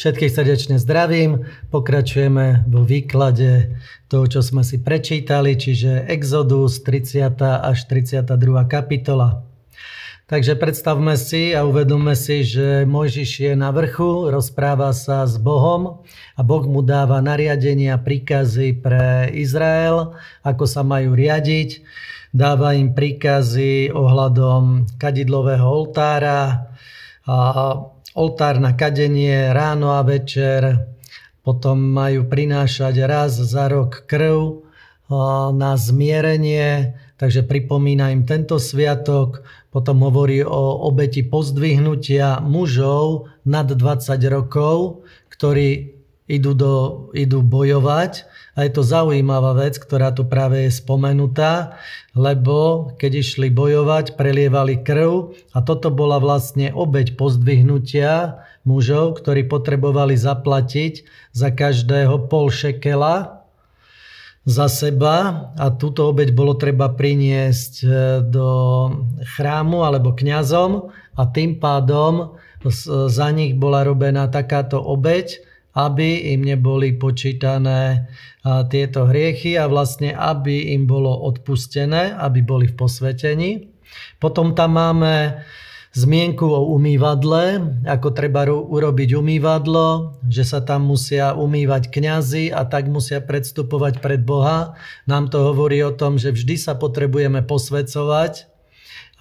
Všetkých srdečne zdravím. Pokračujeme vo výklade toho, čo sme si prečítali, čiže Exodus 30. až 32. kapitola. Takže predstavme si a uvedomme si, že Mojžiš je na vrchu, rozpráva sa s Bohom a Boh mu dáva nariadenia, príkazy pre Izrael, ako sa majú riadiť. Dáva im príkazy ohľadom kadidlového oltára, a oltár na kadenie ráno a večer, potom majú prinášať raz za rok krv na zmierenie, takže pripomína im tento sviatok. Potom hovorí o obeti pozdvihnutia mužov nad 20 rokov, ktorí idú, do, idú bojovať. A je to zaujímavá vec, ktorá tu práve je spomenutá, lebo keď išli bojovať, prelievali krv a toto bola vlastne obeť pozdvihnutia mužov, ktorí potrebovali zaplatiť za každého pol šekela za seba. A túto obeď bolo treba priniesť e, do chrámu alebo kňazom. A tým pádom za nich bola robená takáto obeď, aby im neboli počítané tieto hriechy a vlastne aby im bolo odpustené, aby boli v posvetení. Potom tam máme zmienku o umývadle, ako treba urobiť umývadlo, že sa tam musia umývať kňazi a tak musia predstupovať pred Boha. Nám to hovorí o tom, že vždy sa potrebujeme posvedcovať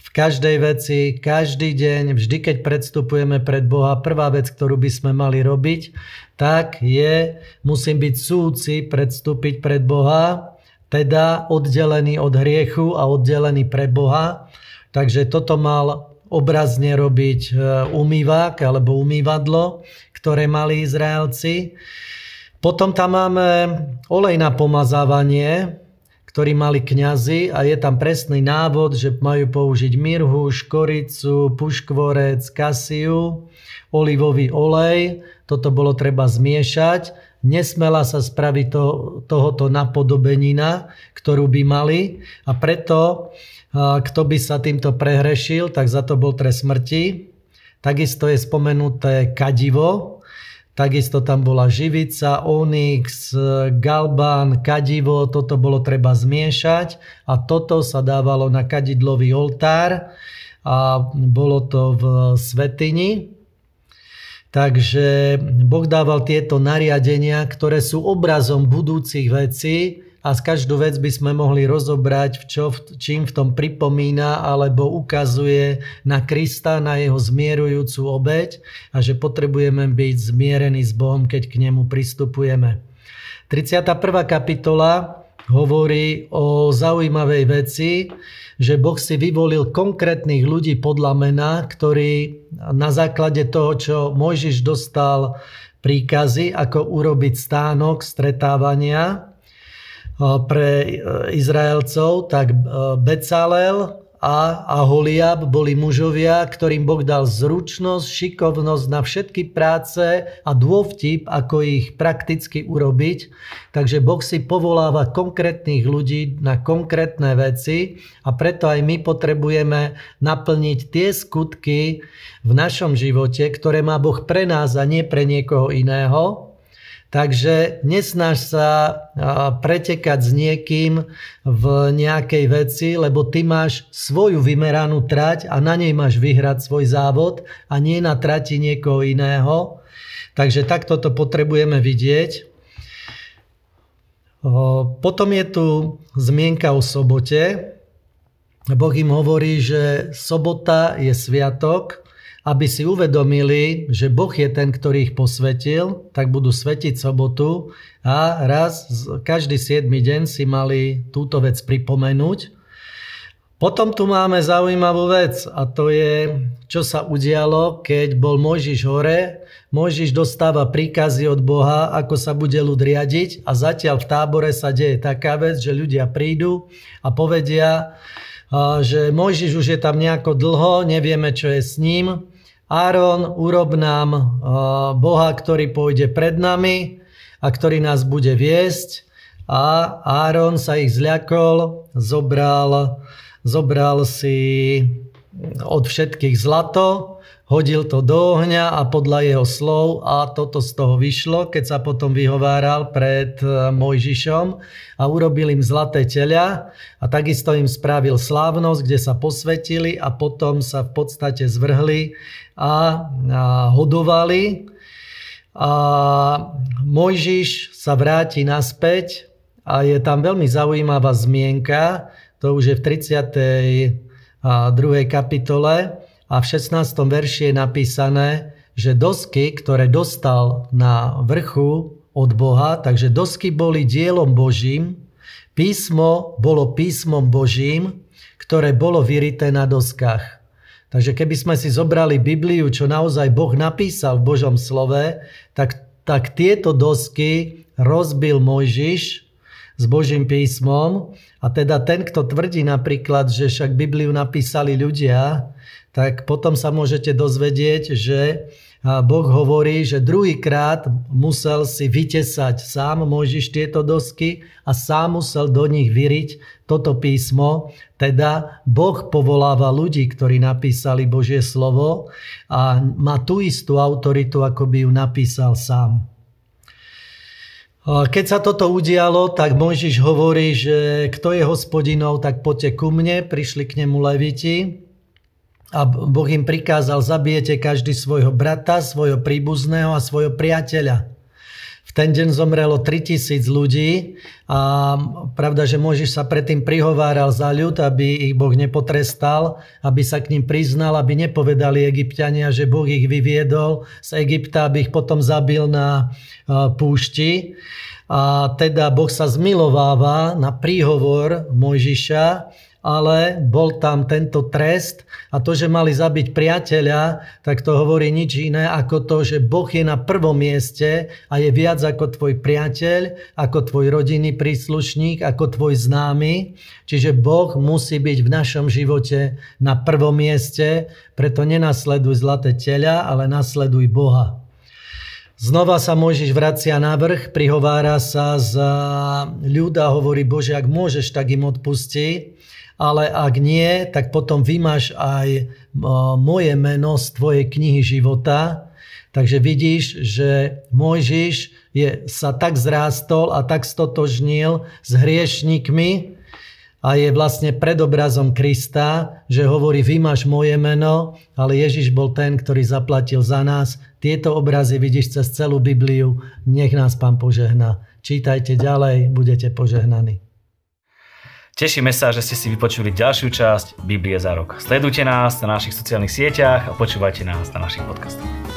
v každej veci, každý deň, vždy keď predstupujeme pred Boha, prvá vec, ktorú by sme mali robiť, tak je, musím byť súci predstúpiť pred Boha, teda oddelený od hriechu a oddelený pre Boha. Takže toto mal obrazne robiť e, umývák alebo umývadlo, ktoré mali Izraelci. Potom tam máme olej na pomazávanie, ktorý mali kňazi a je tam presný návod, že majú použiť mirhu, škoricu, puškvorec, kasiu, olivový olej. Toto bolo treba zmiešať. Nesmela sa spraviť to, tohoto napodobenina, ktorú by mali a preto kto by sa týmto prehrešil, tak za to bol trest smrti. Takisto je spomenuté kadivo, takisto tam bola živica, onyx, galbán, kadivo, toto bolo treba zmiešať a toto sa dávalo na kadidlový oltár a bolo to v svetini. Takže Boh dával tieto nariadenia, ktoré sú obrazom budúcich vecí, a z každú vec by sme mohli rozobrať, čo, čím v tom pripomína alebo ukazuje na Krista, na jeho zmierujúcu obeď a že potrebujeme byť zmierení s Bohom, keď k nemu pristupujeme. 31. kapitola hovorí o zaujímavej veci, že Boh si vyvolil konkrétnych ľudí podľa mena, ktorí na základe toho, čo Mojžiš dostal príkazy, ako urobiť stánok stretávania, pre e, Izraelcov, tak e, Becalel a Aholiab boli mužovia, ktorým Boh dal zručnosť, šikovnosť na všetky práce a dôvtip, ako ich prakticky urobiť. Takže Boh si povoláva konkrétnych ľudí na konkrétne veci a preto aj my potrebujeme naplniť tie skutky v našom živote, ktoré má Boh pre nás a nie pre niekoho iného. Takže nesnaž sa pretekať s niekým v nejakej veci, lebo ty máš svoju vymeranú trať a na nej máš vyhrať svoj závod a nie na trati niekoho iného. Takže takto to potrebujeme vidieť. Potom je tu zmienka o sobote. Boh im hovorí, že sobota je sviatok, aby si uvedomili, že Boh je ten, ktorý ich posvetil, tak budú svetiť sobotu a raz každý 7 deň si mali túto vec pripomenúť. Potom tu máme zaujímavú vec a to je, čo sa udialo, keď bol Mojžiš hore. Mojžiš dostáva príkazy od Boha, ako sa bude ľud riadiť a zatiaľ v tábore sa deje taká vec, že ľudia prídu a povedia, že Mojžiš už je tam nejako dlho, nevieme, čo je s ním. Áron, urob nám Boha, ktorý pôjde pred nami a ktorý nás bude viesť. A Áron sa ich zľakol, zobral, zobral si od všetkých zlato, hodil to do ohňa a podľa jeho slov a toto z toho vyšlo, keď sa potom vyhováral pred e, Mojžišom a urobil im zlaté teľa a takisto im spravil slávnosť, kde sa posvetili a potom sa v podstate zvrhli a, a hodovali. A Mojžiš sa vráti naspäť a je tam veľmi zaujímavá zmienka, to už je v 32. kapitole, a v 16. verši je napísané, že dosky, ktoré dostal na vrchu od Boha, takže dosky boli dielom Božím, písmo bolo písmom Božím, ktoré bolo vyrité na doskách. Takže keby sme si zobrali Bibliu, čo naozaj Boh napísal v Božom slove, tak, tak tieto dosky rozbil Mojžiš s Božím písmom a teda ten, kto tvrdí napríklad, že však Bibliu napísali ľudia, tak potom sa môžete dozvedieť, že Boh hovorí, že druhýkrát musel si vytesať sám Mojžiš tieto dosky a sám musel do nich vyriť toto písmo. Teda Boh povoláva ľudí, ktorí napísali Božie slovo a má tú istú autoritu, ako by ju napísal sám. Keď sa toto udialo, tak Mojžiš hovorí, že kto je hospodinou, tak poďte ku mne, prišli k nemu leviti a Boh im prikázal, zabijete každý svojho brata, svojho príbuzného a svojho priateľa. V ten deň zomrelo 3000 ľudí a pravda, že Môžiš sa predtým prihováral za ľud, aby ich Boh nepotrestal, aby sa k ním priznal, aby nepovedali egyptiania, že Boh ich vyviedol z Egypta, aby ich potom zabil na púšti. A teda Boh sa zmilováva na príhovor Mojžiša ale bol tam tento trest a to, že mali zabiť priateľa, tak to hovorí nič iné ako to, že Boh je na prvom mieste a je viac ako tvoj priateľ, ako tvoj rodinný príslušník, ako tvoj známy. Čiže Boh musí byť v našom živote na prvom mieste, preto nenasleduj zlaté teľa, ale nasleduj Boha. Znova sa Mojžiš vracia na vrch, prihovára sa za ľuda, hovorí Bože, ak môžeš, tak im odpusti ale ak nie, tak potom vymáš aj moje meno z tvojej knihy života. Takže vidíš, že Mojžiš je, sa tak zrástol a tak stotožnil s hriešnikmi a je vlastne predobrazom Krista, že hovorí, vymáš moje meno, ale Ježiš bol ten, ktorý zaplatil za nás. Tieto obrazy vidíš cez celú Bibliu. Nech nás Pán požehná. Čítajte ďalej, budete požehnaní. Tešíme sa, že ste si vypočuli ďalšiu časť Biblie za rok. Sledujte nás na našich sociálnych sieťach a počúvajte nás na našich podcastoch.